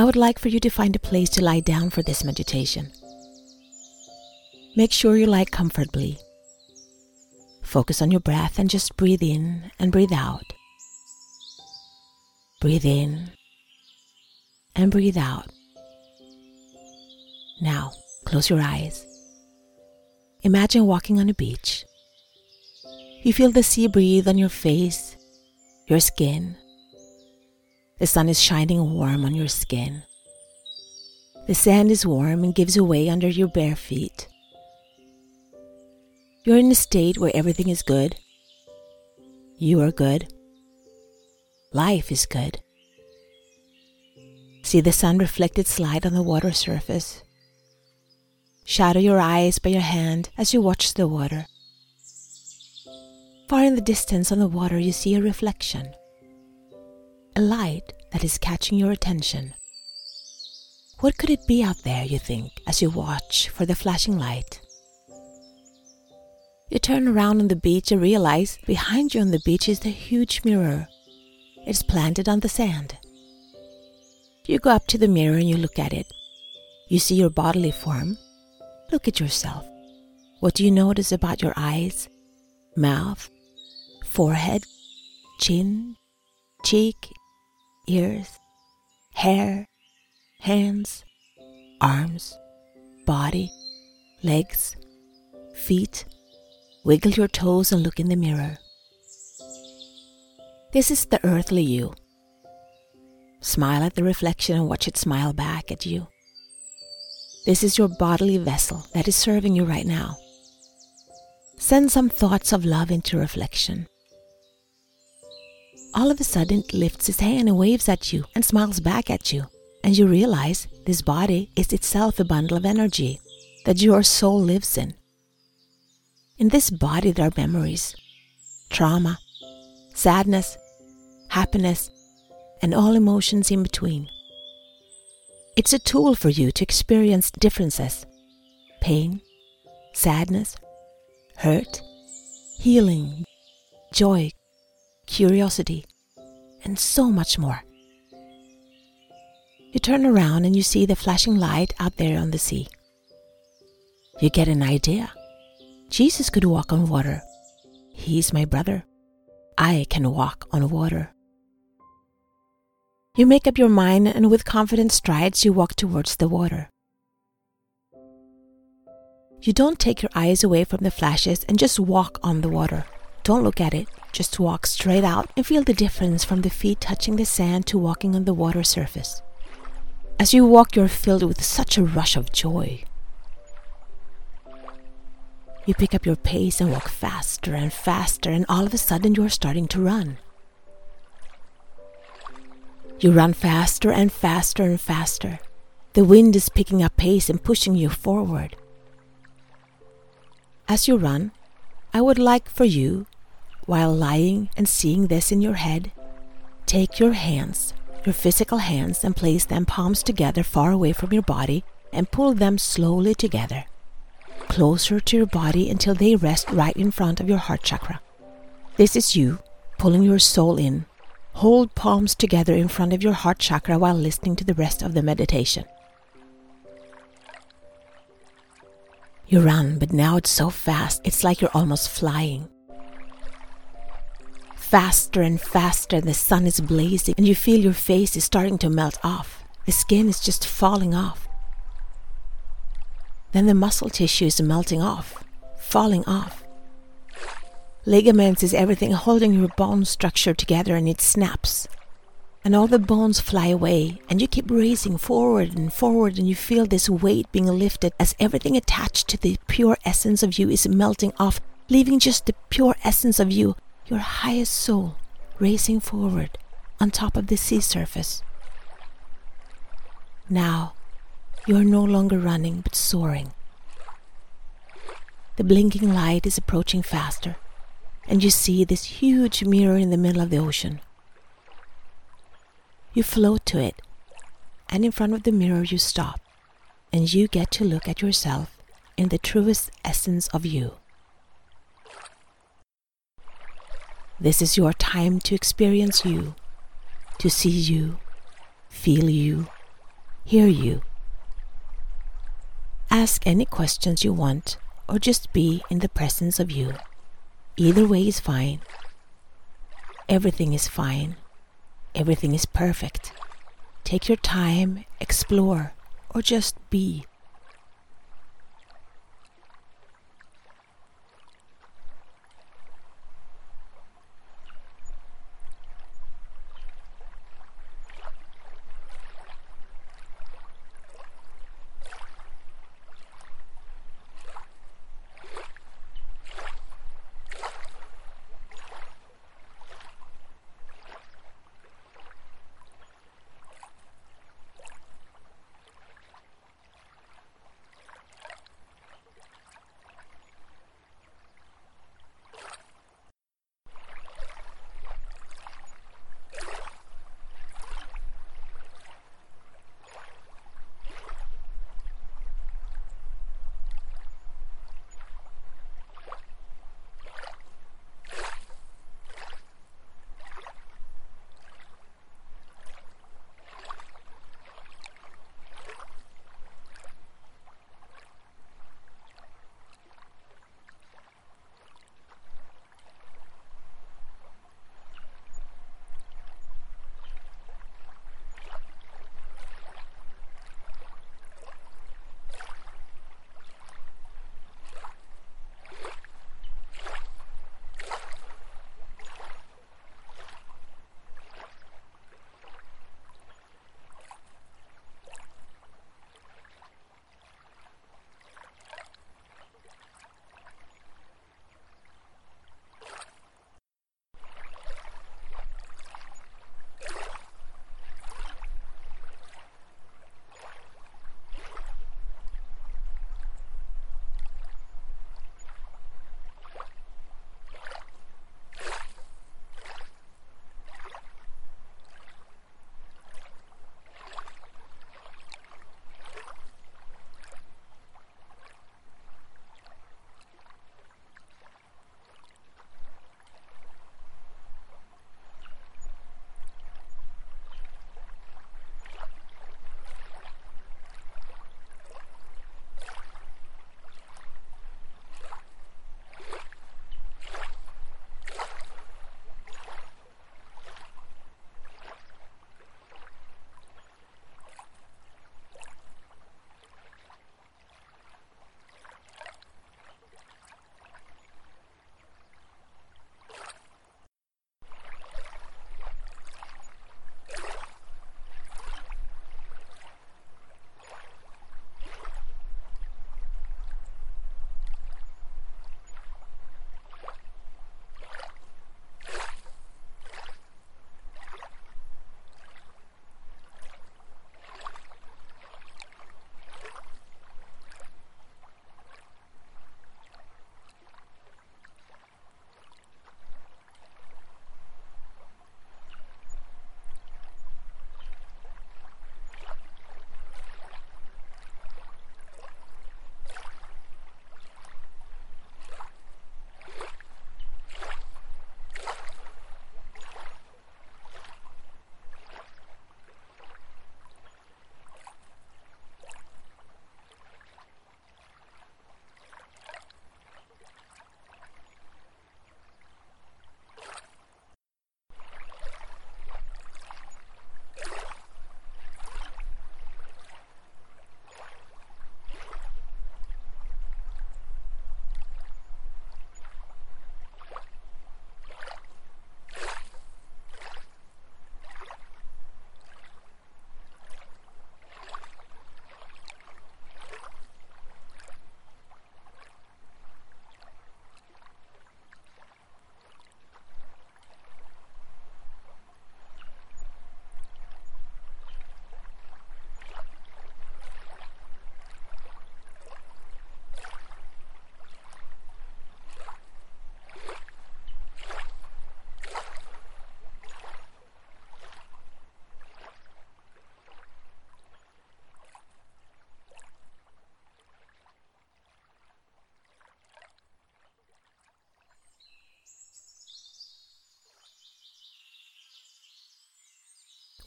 I would like for you to find a place to lie down for this meditation. Make sure you lie comfortably. Focus on your breath and just breathe in and breathe out. Breathe in and breathe out. Now, close your eyes. Imagine walking on a beach. You feel the sea breathe on your face, your skin, the sun is shining warm on your skin. The sand is warm and gives away under your bare feet. You're in a state where everything is good. You are good. Life is good. See the sun reflected slide on the water surface. Shadow your eyes by your hand as you watch the water. Far in the distance on the water, you see a reflection a light that is catching your attention. What could it be out there, you think, as you watch for the flashing light? You turn around on the beach and realize behind you on the beach is the huge mirror. It's planted on the sand. You go up to the mirror and you look at it. You see your bodily form. Look at yourself. What do you notice about your eyes, mouth, forehead, chin, cheek, ears, hair, hands, arms, body, legs, feet. Wiggle your toes and look in the mirror. This is the earthly you. Smile at the reflection and watch it smile back at you. This is your bodily vessel that is serving you right now. Send some thoughts of love into reflection all of a sudden it lifts its hand and waves at you and smiles back at you. And you realize this body is itself a bundle of energy that your soul lives in. In this body, there are memories, trauma, sadness, happiness, and all emotions in between. It's a tool for you to experience differences pain, sadness, hurt, healing, joy, curiosity, and so much more. You turn around and you see the flashing light out there on the sea. You get an idea. Jesus could walk on water. He's my brother. I can walk on water. You make up your mind, and with confident strides, you walk towards the water. You don't take your eyes away from the flashes and just walk on the water. Don't look at it. Just walk straight out and feel the difference from the feet touching the sand to walking on the water surface. As you walk, you're filled with such a rush of joy. You pick up your pace and walk faster and faster, and all of a sudden you're starting to run. You run faster and faster and faster. The wind is picking up pace and pushing you forward. As you run, I would like for you while lying and seeing this in your head, take your hands, your physical hands, and place them palms together far away from your body and pull them slowly together, closer to your body until they rest right in front of your heart chakra. This is you pulling your soul in. Hold palms together in front of your heart chakra while listening to the rest of the meditation. You run, but now it's so fast, it's like you're almost flying. Faster and faster, the sun is blazing, and you feel your face is starting to melt off. The skin is just falling off. Then the muscle tissue is melting off, falling off. Ligaments is everything holding your bone structure together, and it snaps. And all the bones fly away, and you keep racing forward and forward, and you feel this weight being lifted as everything attached to the pure essence of you is melting off, leaving just the pure essence of you your highest soul racing forward on top of the sea surface. Now, you are no longer running but soaring. The blinking light is approaching faster, and you see this huge mirror in the middle of the ocean. You float to it, and in front of the mirror you stop, and you get to look at yourself in the truest essence of you. This is your time to experience you, to see you, feel you, hear you. Ask any questions you want or just be in the presence of you. Either way is fine. Everything is fine. Everything is perfect. Take your time, explore, or just be.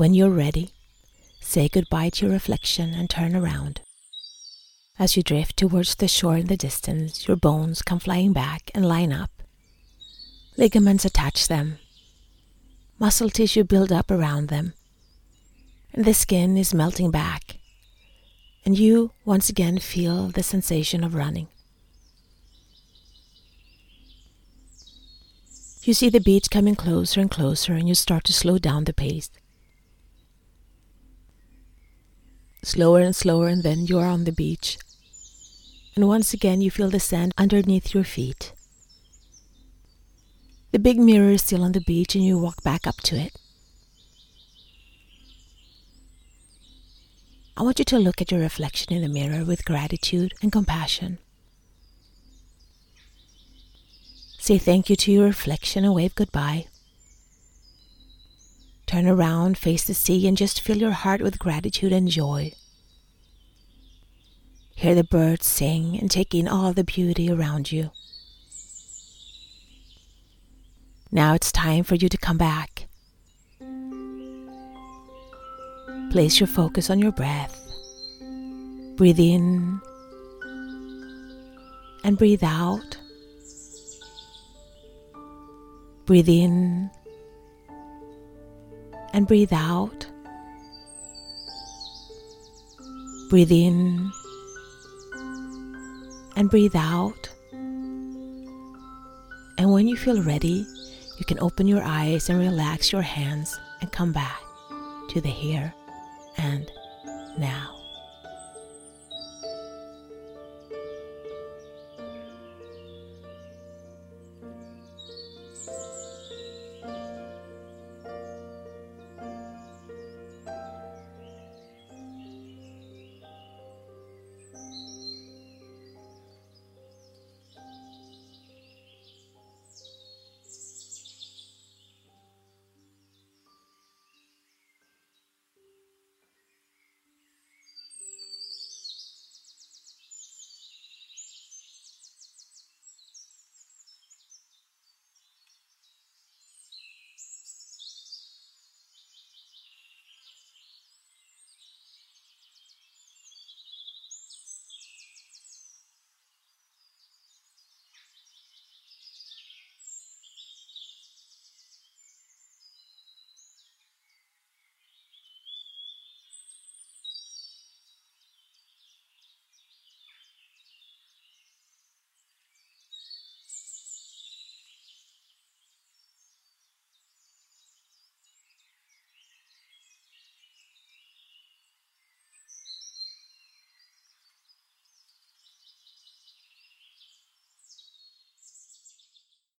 When you're ready, say goodbye to your reflection and turn around. As you drift towards the shore in the distance, your bones come flying back and line up. Ligaments attach them. Muscle tissue build up around them. And the skin is melting back. And you once again feel the sensation of running. You see the beach coming closer and closer, and you start to slow down the pace. Slower and slower, and then you are on the beach. And once again, you feel the sand underneath your feet. The big mirror is still on the beach, and you walk back up to it. I want you to look at your reflection in the mirror with gratitude and compassion. Say thank you to your reflection and wave goodbye. Turn around, face the sea, and just fill your heart with gratitude and joy. Hear the birds sing and take in all the beauty around you. Now it's time for you to come back. Place your focus on your breath. Breathe in and breathe out. Breathe in and breathe out. Breathe in and breathe out. And when you feel ready, you can open your eyes and relax your hands and come back to the here and now.